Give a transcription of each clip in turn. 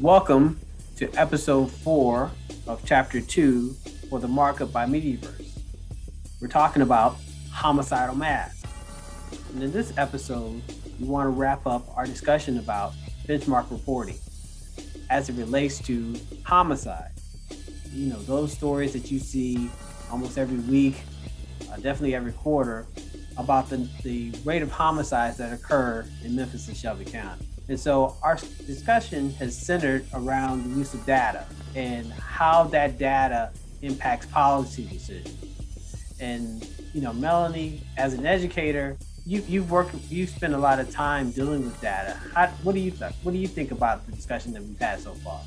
Welcome to episode four of chapter two for the Markup by Mediaverse. We're talking about homicidal math. And in this episode, we want to wrap up our discussion about benchmark reporting as it relates to homicide. You know, those stories that you see almost every week, uh, definitely every quarter, about the, the rate of homicides that occur in Memphis and Shelby County. And so our discussion has centered around the use of data and how that data impacts policy decisions. And you know, Melonee, as an educator, you you've worked, you've spent a lot of time dealing with data. How, what do you th- what do you think about the discussion that we've had so far?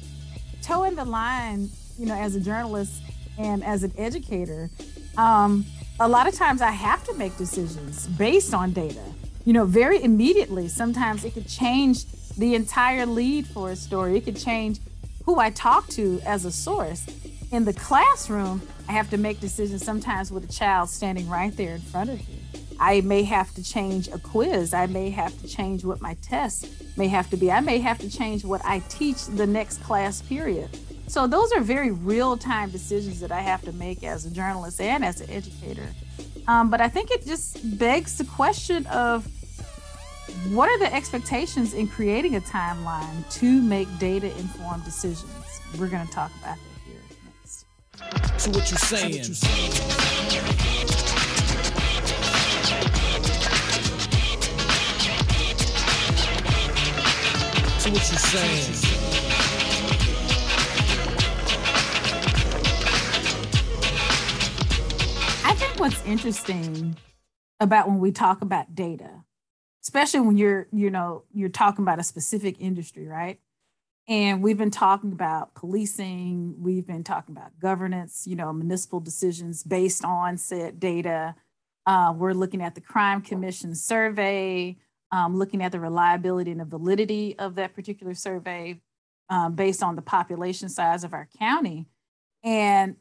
Toeing the line, you know, as a journalist and as an educator, um, a lot of times I have to make decisions based on data you know, very immediately. Sometimes it could change the entire lead for a story. It could change who I talk to as a source. In the classroom, I have to make decisions sometimes with a child standing right there in front of me. I may have to change a quiz. I may have to change what my test may have to be. I may have to change what I teach the next class period. So, those are very real time decisions that I have to make as a journalist and as an educator. Um, but I think it just begs the question of what are the expectations in creating a timeline to make data informed decisions? We're going to talk about that here next. So, what you saying? So, what you saying? I think what's interesting about when we talk about data especially when you're you know you're talking about a specific industry right? And we've been talking about policing we've been talking about governance you know municipal decisions based on said data. Uh, we're looking at the crime commission survey um, looking at the reliability and the validity of that particular survey um, based on the population size of our county. And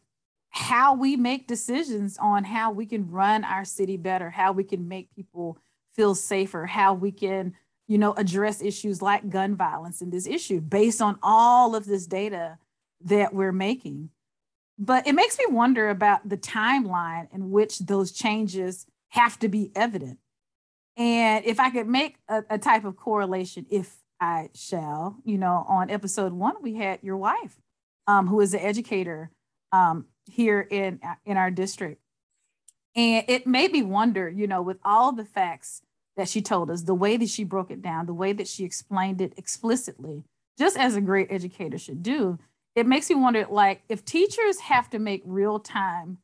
how we make decisions on how we can run our city better how we can make people feel safer, how we can, you know, address issues like gun violence in this issue based on all of this data that we're making. But it makes me wonder about the timeline in which those changes have to be evident. And if I could make a, a type of correlation, if I shall, you know, on episode one, we had your wife, um, who is an educator um, here in, in our district. And it made me wonder, you know, with all the facts that she told us, the way that she broke it down, the way that she explained it explicitly, just as a great educator should do, it makes me wonder like if teachers have to make real time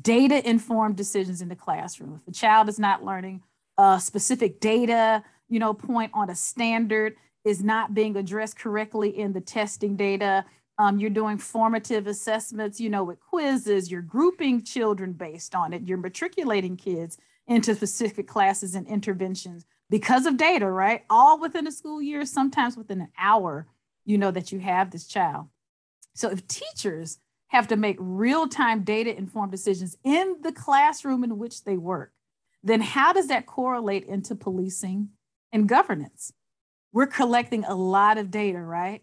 data informed decisions in the classroom, if a child is not learning a specific data, you know, point on a standard is not being addressed correctly in the testing data, um, you're doing formative assessments, you know, with quizzes, you're grouping children based on it, you're matriculating kids into specific classes and interventions because of data, right? All within a school year, sometimes within an hour, you know, that you have this child. So if teachers have to make real time data informed decisions in the classroom in which they work, then how does that correlate into policing and governance? We're collecting a lot of data, right?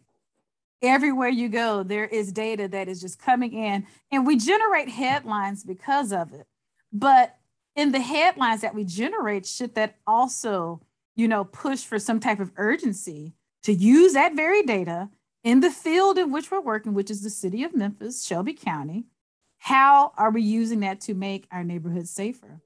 Everywhere you go, there is data that is just coming in, and we generate headlines because of it. But in the headlines that we generate, should that also, you know, push for some type of urgency to use that very data in the field in which we're working, which is the city of Memphis, Shelby County? How are we using that to make our neighborhoods safer?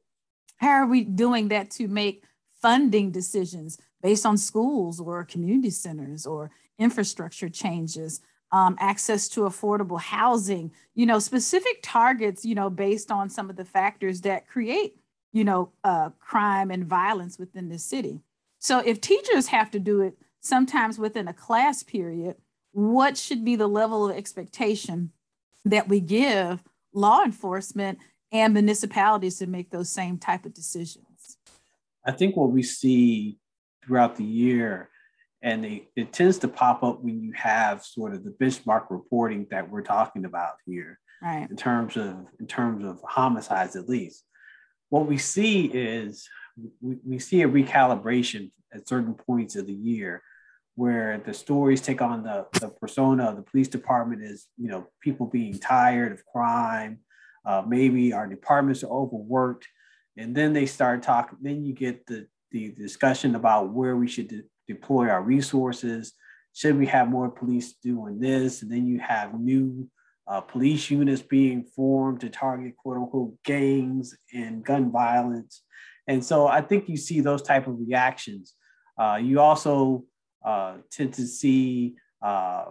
How are we doing that to make funding decisions based on schools or community centers or infrastructure changes, um, access to affordable housing, you know, specific targets, you know, based on some of the factors that create, you know, uh, crime and violence within the city. So if teachers have to do it sometimes within a class period, what should be the level of expectation that we give law enforcement and municipalities to make those same type of decisions? I think what we see throughout the year and they, it tends to pop up when you have sort of the benchmark reporting that we're talking about here right. in terms of in terms of homicides at least what we see is we, we see a recalibration at certain points of the year where the stories take on the, the persona of the police department is, you know, people being tired of crime. Uh, maybe our departments are overworked. And then they start talking, then you get the, the discussion about where we should deploy our resources. Should we have more police doing this? And then you have new uh, police units being formed to target quote unquote gangs and gun violence. And so I think you see those type of reactions. Uh, you also uh, tend to see, uh,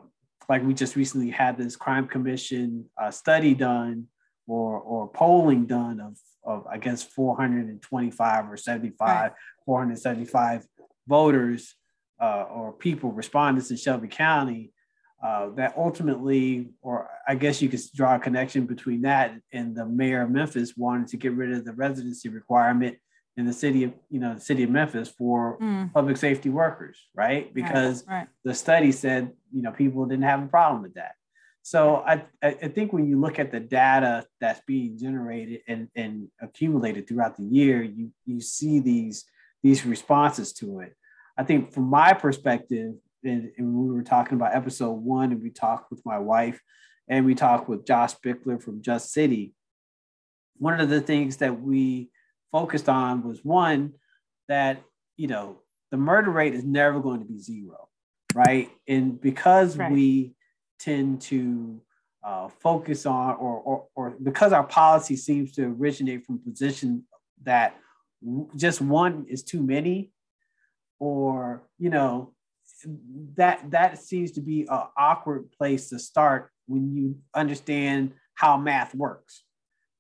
like we just recently had this crime commission uh, study done or, or polling done of, of, I guess, 425 or 75, right. 475 voters uh, or people, respondents in Shelby County uh, that ultimately, or I guess you could draw a connection between that and the mayor of Memphis wanted to get rid of the residency requirement in the city of, you know, the city of Memphis for mm. public safety workers, right? Because right, right. the study said, you know, people didn't have a problem with that. So I, I think when you look at the data that's being generated and, and accumulated throughout the year, you, you see these, these responses to it. I think from my perspective, and, and we were talking about episode one, and we talked with my wife, and we talked with Josh Spickler from Just City. One of the things that we focused on was one that you know the murder rate is never going to be zero, right? And because right. we tend to uh, focus on, or, or, or because our policy seems to originate from position that just one is too many, or you know that that seems to be an awkward place to start when you understand how math works,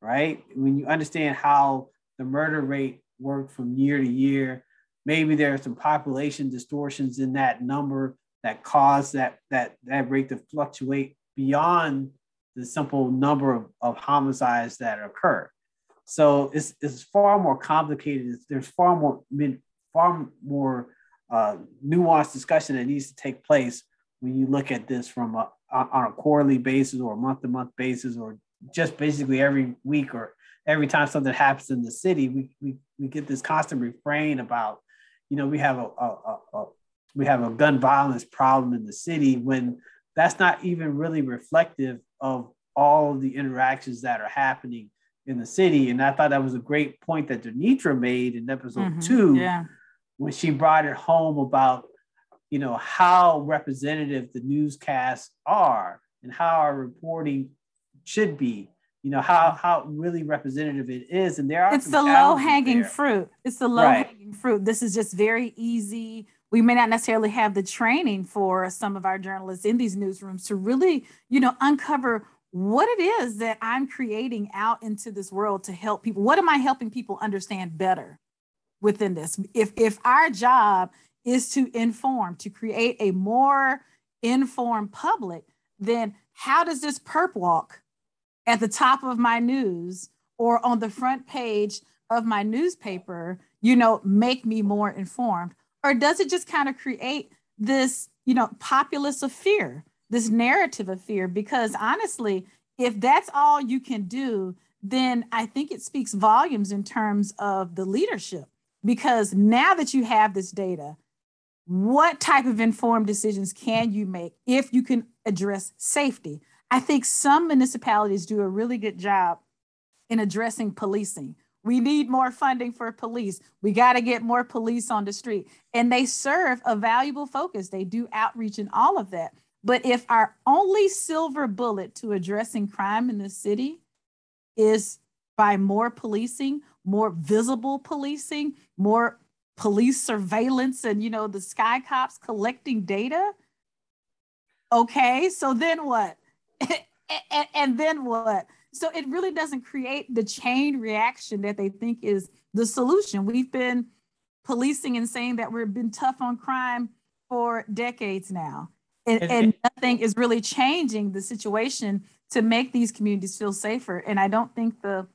right? When you understand how the murder rate worked from year to year, maybe there are some population distortions in that number that cause that that that rate to fluctuate beyond the simple number of, of homicides that occur. So it's, it's far more complicated. There's far more far more uh, nuanced discussion that needs to take place when you look at this from a, on a quarterly basis or a month to month basis or just basically every week or every time something happens in the city we, we, we get this constant refrain about you know we have a, a, a, we have a gun violence problem in the city when that's not even really reflective of all of the interactions that are happening in the city and i thought that was a great point that denitra made in episode mm-hmm. two yeah when she brought it home about you know how representative the newscasts are and how our reporting should be you know how how really representative it is. And there are it's the low hanging there. fruit. It's the low right. hanging fruit. This is just very easy. We may not necessarily have the training for some of our journalists in these newsrooms to really you know uncover what it is that i'm creating out into this world to help people. What am i helping people understand better within this. If if our job is to inform, to create a more informed public, then how does this perp walk at the top of my news or on the front page of my newspaper, you know, make me more informed? Or does it just kind of create this, you know, populace of fear, this narrative of fear? Because honestly, if that's all you can do, then I think it speaks volumes in terms of the leadership because now that you have this data, what type of informed decisions can you make if you can address safety? I think some municipalities do a really good job in addressing policing. We need more funding for police. We got to get more police on the street. And they serve a valuable focus. They do outreach and all of that. But if our only silver bullet to addressing crime in the city is by more policing, more visible policing, more police surveillance, and you know, the sky cops collecting data. Okay, so then what? and, and then what? So it really doesn't create the chain reaction that they think is the solution. We've been policing and saying that we've been tough on crime for decades now. And, and, nothing is really changing the situation to make these communities feel safer. And I don't think the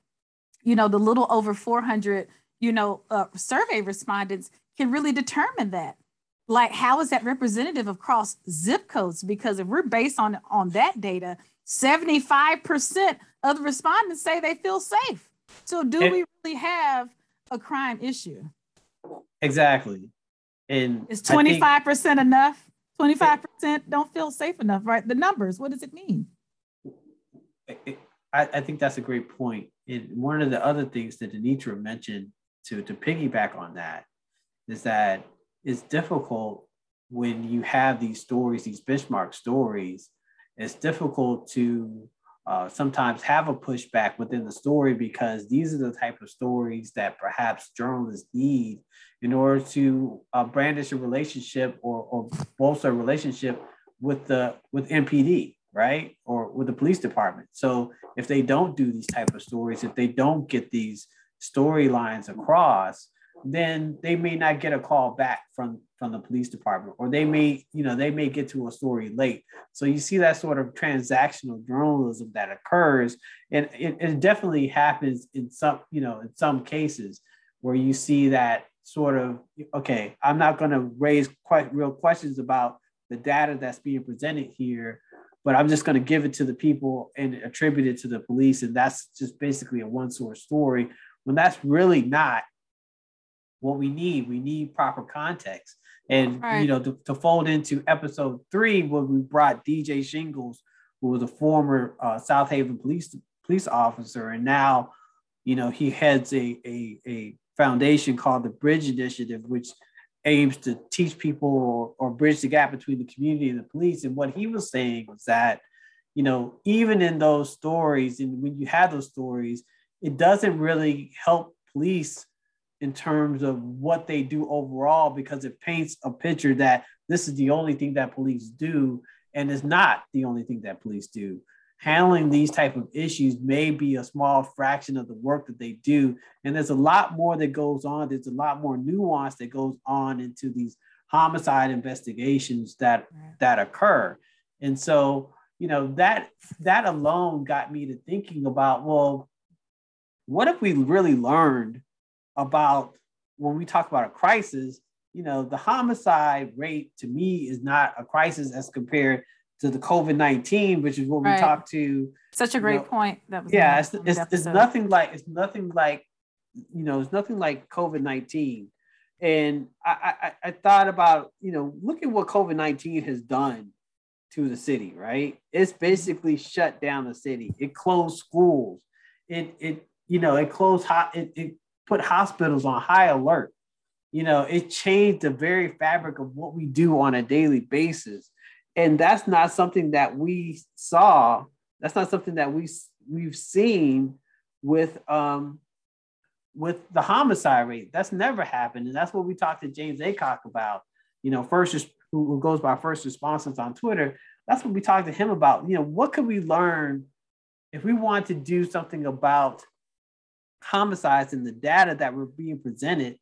you know, the little over 400, you know, uh, survey respondents can really determine that. Like, how is that representative across zip codes? Because if we're based on on that data, 75% of the respondents say they feel safe. So, do we really have a crime issue? Exactly. And is 25% enough? 25% don't feel safe enough, right? The numbers, what does it mean? I, I think that's a great point. And one of the other things that Anitra mentioned to, to piggyback on that is that it's difficult when you have these stories, these benchmark stories, it's difficult to uh, sometimes have a pushback within the story because these are the type of stories that perhaps journalists need in order to uh, brandish a relationship or, or bolster a relationship with the with MPD, right, or with the police department. So if they don't do these type of stories, if they don't get these storylines across, then they may not get a call back from from the police department or they may you know they may get to a story late so you see that sort of transactional journalism that occurs and it, it definitely happens in some you know in some cases where you see that sort of okay i'm not going to raise quite real questions about the data that's being presented here but i'm just going to give it to the people and attribute it to the police and that's just basically a one source story when that's really not what we need. We need proper context. And right. you know, to, to, fold into episode three, where we brought DJ Shingles, who was a former uh, Southaven police police officer, and now, you know, he heads a, a, a foundation called the Bridge Initiative, which aims to teach people or, or bridge the gap between the community and the police. And what he was saying was that, you know, even in those stories, and when you have those stories, it doesn't really help police in terms of what they do overall because it paints a picture that this is the only thing that police do and is not the only thing that police do handling these type of issues may be a small fraction of the work that they do. And there's a lot more that goes on. There's a lot more nuance that goes on into these homicide investigations that that occur. And so you know that that alone got me to thinking about well what if we really learned about when we talk about a crisis, you know, the homicide rate to me is not a crisis as compared to the COVID 19, which is what right. we talked to. Such a great know, point. That was yeah, it's, it's, it's, nothing like, it's nothing like, you know, it's nothing like COVID 19. And I, I, I thought about, you know, look at what COVID 19 has done to the city, right? It's basically shut down the city. It closed schools. It, it, you know, it closed hot, it, it put hospitals on high alert. You know, it changed the very fabric of what we do on a daily basis. And that's not something that we saw. That's not something that we we've seen with um with the homicide rate. That's never happened. And that's what we talked to James acock about. You know, first who goes by first responses on Twitter. That's what we talked to him about. You know, what could we learn if we want to do something about homicides and the data that were being presented,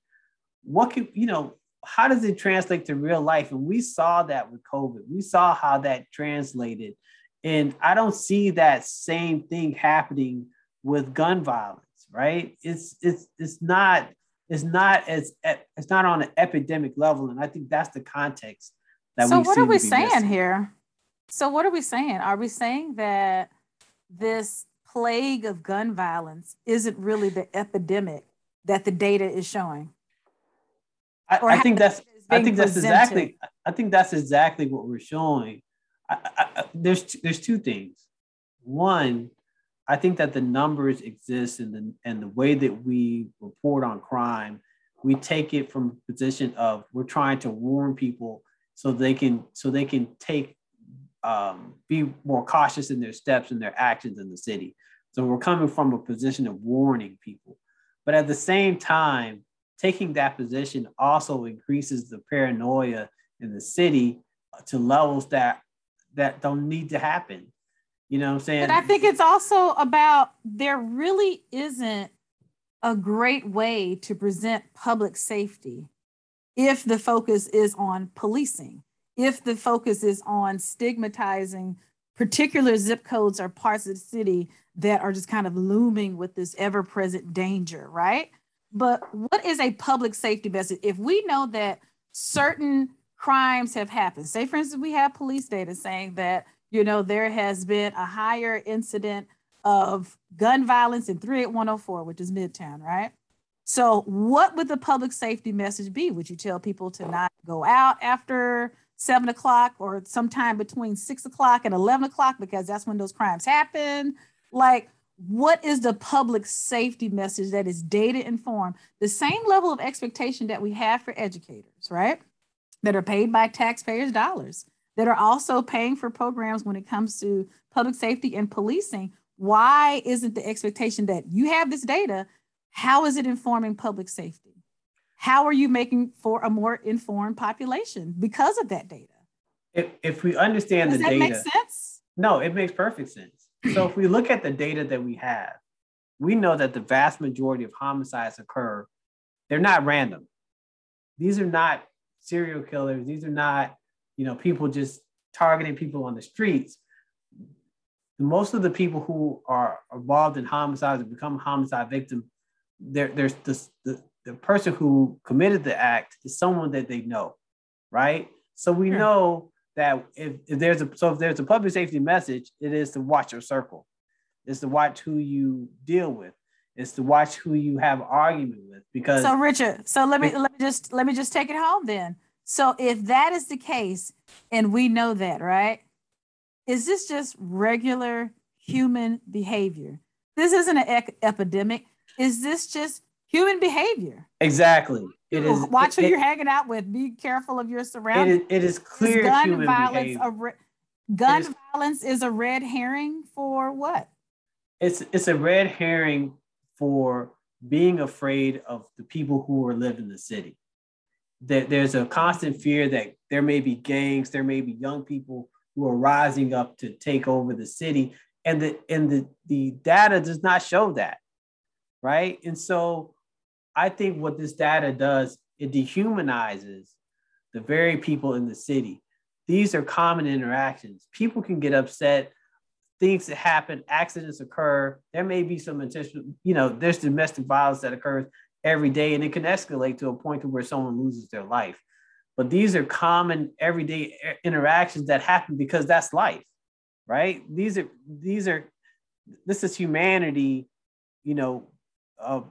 what can, you know, how does it translate to real life? And we saw that with COVID. We saw how that translated. And I don't see that same thing happening with gun violence, right? It's it's it's not it's not as it's not on an epidemic level. And I think that's the context that so what are we saying missing. here? So what are we saying? Are we saying that this plague of gun violence isn't really the epidemic that the data is showing. I, I think that's I think that's presented. exactly I think that's exactly what we're showing. I, I, there's there's two things. One, I think that the numbers exist and the and the way that we report on crime, we take it from a position of we're trying to warn people so they can so they can take um, be more cautious in their steps and their actions in the city. So we're coming from a position of warning people. But at the same time, taking that position also increases the paranoia in the city to levels that that don't need to happen. You know what I'm saying? But I think it's also about there really isn't a great way to present public safety if the focus is on policing if the focus is on stigmatizing particular zip codes or parts of the city that are just kind of looming with this ever present danger, right? But what is a public safety message? If we know that certain crimes have happened, say, for instance, we have police data saying that, you know, there has been a higher incident of gun violence in 38104, which is Midtown, right? So, what would the public safety message be? Would you tell people to not go out after seven o'clock or sometime between six o'clock and 11 o'clock because that's when those crimes happen. Like, what is the public safety message that is data informed? The same level of expectation that we have for educators, right? That are paid by taxpayers' dollars, that are also paying for programs when it comes to public safety and policing. Why isn't the expectation that you have this data? How is it informing public safety? how are you making for a more informed population because of that data? If, if we understand Does the that data, make sense? no, it makes perfect sense. So if we look at the data that we have, we know that the vast majority of homicides occur, they're not random. These are not serial killers. These are not, you know, people just targeting people on the streets. Most of the people who are involved in homicides and become homicide victims, there, there's this, the, the person who committed the act is someone that they know, right? So we sure. know that if, if, there's a so if there's a public safety message, it is to watch your circle. It's to watch who you deal with. It's to watch who you have argument with. Because so Richard, so let me let me just let me just take it home then. So if that is the case, and we know that, right? Is this just regular human behavior? This isn't an ec- epidemic. Is this just human behavior. Exactly. It is. Watch who it, you're hanging out with. Be careful of your surroundings. It is, it is clear. Is gun violence. Re- gun is, violence is a red herring for what? It's it's a red herring for being afraid of the people who are living in the city. That there's a constant fear that there may be gangs, there may be young people who are rising up to take over the city, and the and the the data does not show that, right? And so I think what this data does, it dehumanizes the very people in the city. These are common interactions. People can get upset, things that happen, accidents occur. There may be some intentional, you know, there's domestic violence that occurs every day and it can escalate to a point to where someone loses their life. But these are common everyday interactions that happen because that's life, right? These are these are this is humanity, you know, uh,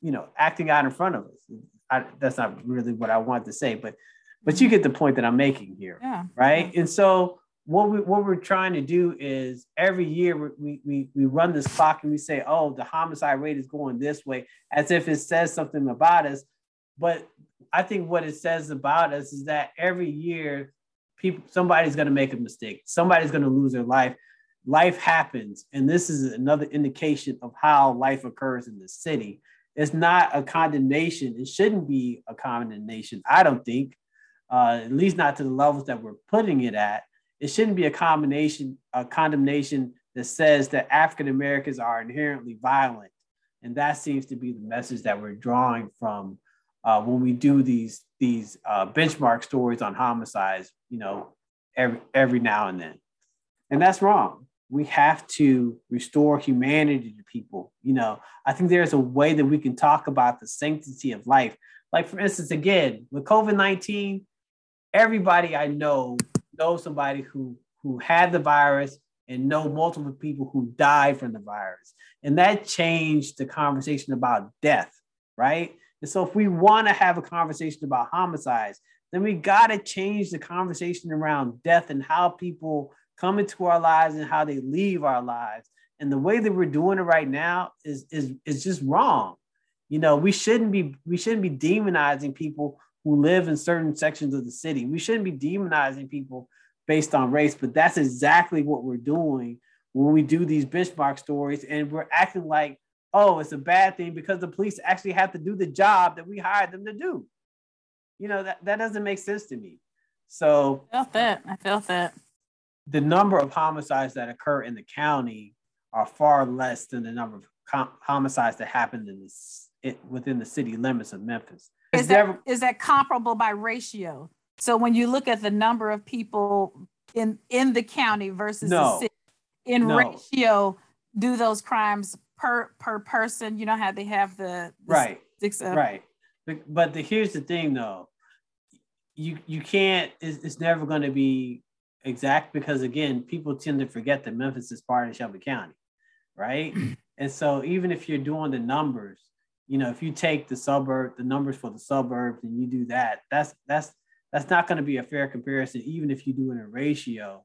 you know, acting out in front of us. I, that's not really what I want to say, but but you get the point that I'm making here, yeah. right? And so what we what we're trying to do is every year we we we run this clock and we say, oh, the homicide rate is going this way, as if it says something about us. But I think what it says about us is that every year, people somebody's going to make a mistake, somebody's going to lose their life. Life happens, and this is another indication of how life occurs in the city it's not a condemnation. It shouldn't be a condemnation. I don't think, uh, at least not to the levels that we're putting it at. It shouldn't be a combination, a condemnation that says that African Americans are inherently violent, and that seems to be the message that we're drawing from uh, when we do these these uh, benchmark stories on homicides. You know, every every now and then, and that's wrong we have to restore humanity to people. You know, I think there's a way that we can talk about the sanctity of life. Like, for instance, again, with COVID 19, everybody I know knows somebody who, who had the virus and know multiple people who died from the virus. And that changed the conversation about death, right? And so, if we want to have a conversation about homicides, then we got to change the conversation around death and how people come into our lives and how they leave our lives. And the way that we're doing it right now is is is just wrong. You know, we shouldn't be we shouldn't be demonizing people who live in certain sections of the city. We shouldn't be demonizing people based on race, but that's exactly what we're doing when we do these benchmark stories and we're acting like, oh, it's a bad thing because the police actually have to do the job that we hired them to do. You know, that, that doesn't make sense to me. So I felt that. I felt that the number of homicides that occur in the county are far less than the number of com- homicides that happened in this it, within the city limits of Memphis. Is that, never, is that comparable by ratio? So when you look at the number of people in in the county versus no, the city, in no. ratio, do those crimes per per person? You know how they have the, the right, of- right. But, but the, here's the thing, though. You you can't. It's, it's never going to be exact because again, people tend to forget that Memphis is part of Shelby County, right? and so even if you're doing the numbers, you know, if you take the suburb, the numbers for the suburbs, and you do that, that's that's that's not going to be a fair comparison, even if you do it in a ratio,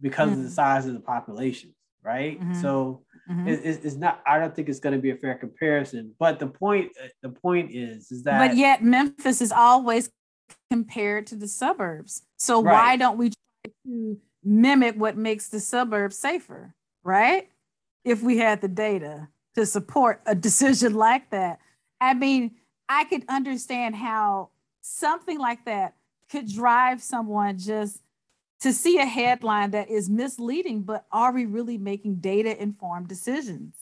because mm-hmm. of the mm-hmm. size of the population, right? Mm-hmm. So mm-hmm. it, it's not. I don't think it's going to be a fair comparison. But the point, the point is, is that. But yet, Memphis is always compared to the suburbs. So right. why don't we to mimic what makes the suburbs safer, right? If we had the data to support a decision like that. I mean, I could understand how something like that could drive someone just to see a headline that is misleading, but are we really making data informed decisions?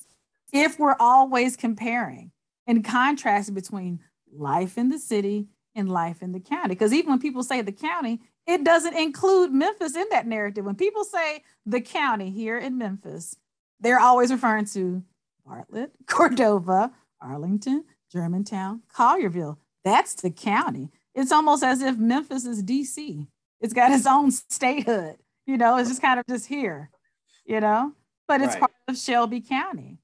If we're always comparing and contrasting between life in the city and life in the county, because even when people say the county, it doesn't include Memphis in that narrative. When people say the county here in Memphis, they're always referring to Bartlett, Cordova, Arlington, Germantown, Collierville. That's the county. It's almost as if Memphis is DC. It's got its own statehood. You know, it's just kind of just here, you know, but it's right. part of Shelby County.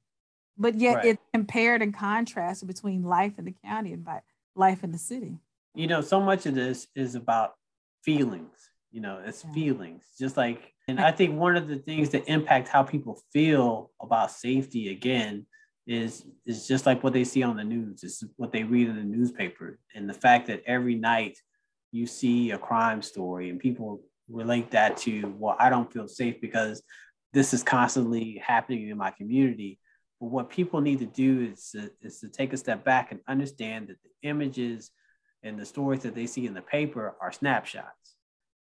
But yet right. it's compared and contrasted between life in the county and life in the city. You know, so much of this is about feelings. You know, it's feelings. Just like, and I think one of the things that impact how people feel about safety again is is just like what they see on the news. It's what they read in the newspaper, and the fact that every night you see a crime story and people relate that to, well, I don't feel safe because this is constantly happening in my community. But what people need to do is to, is to take a step back and understand that the images and the stories that they see in the paper are snapshots.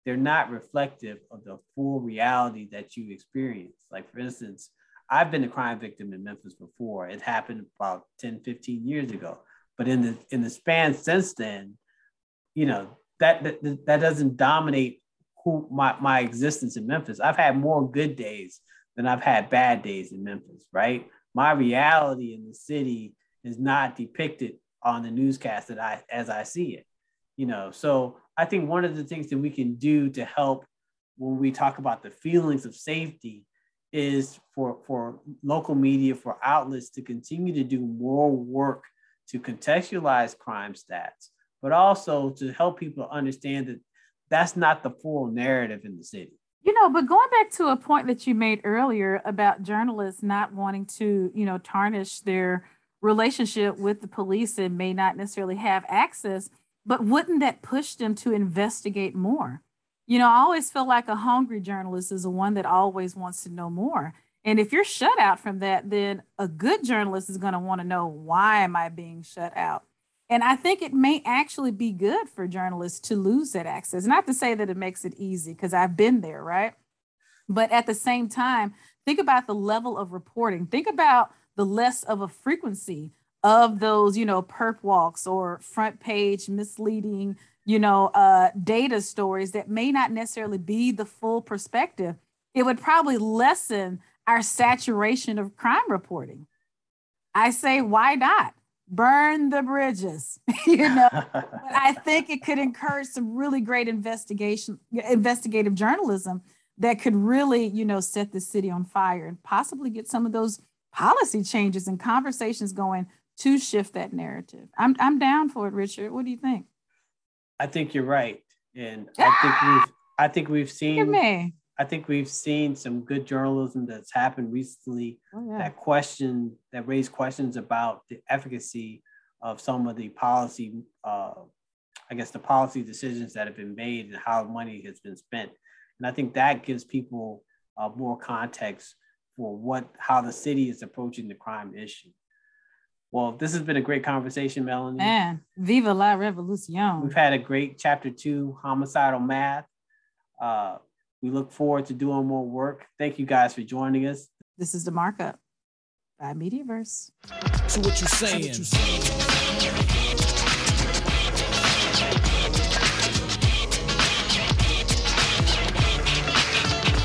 They're not reflective of the full reality that you experience. Like, for instance, I've been a crime victim in Memphis before. It happened about 10, 15 years ago. But in the in the span since then, you know, that that, that doesn't dominate who my, my existence in Memphis. I've had more good days than I've had bad days in Memphis, right? My reality in the city is not depicted on the newscast that I as I see it. You know, so I think one of the things that we can do to help when we talk about the feelings of safety is for for local media for outlets to continue to do more work to contextualize crime stats but also to help people understand that that's not the full narrative in the city you know but going back to a point that you made earlier about journalists not wanting to you know tarnish their relationship with the police and may not necessarily have access, but wouldn't that push them to investigate more? You know, I always feel like a hungry journalist is the one that always wants to know more. And if you're shut out from that, then a good journalist is going to want to know why am I being shut out? And I think it may actually be good for journalists to lose that access. Not to say that it makes it easy, because I've been there, right? But at the same time, think about the level of reporting. Think about the less of a frequency of those, you know, perp walks or front page misleading, you know, uh, data stories that may not necessarily be the full perspective. It would probably lessen our saturation of crime reporting. I say, why not? Burn the bridges, you know. but I think it could encourage some really great investigation, investigative journalism that could really, you know, set the city on fire and possibly get some of those policy changes and conversations going to shift that narrative. I'm I'm down for it, Richard. What do you think? I think you're right, and I think we've I think we've seen I think we've seen some good journalism that's happened recently oh, yeah. that question that raised questions about the efficacy of some of the policy, uh, I guess the policy decisions that have been made and how money has been spent, and I think that gives people uh, more context for what how the city is approaching the crime issue. Well, this has been a great conversation, Melonee. Man, viva la revolucion. We've had a great chapter two, homicidal math. Uh, we look forward to doing more work. Thank you guys for joining us. This is the markup by Mediaverse. So what you saying? what you saying?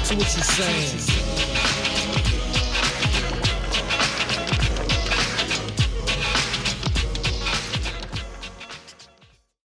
So what you saying?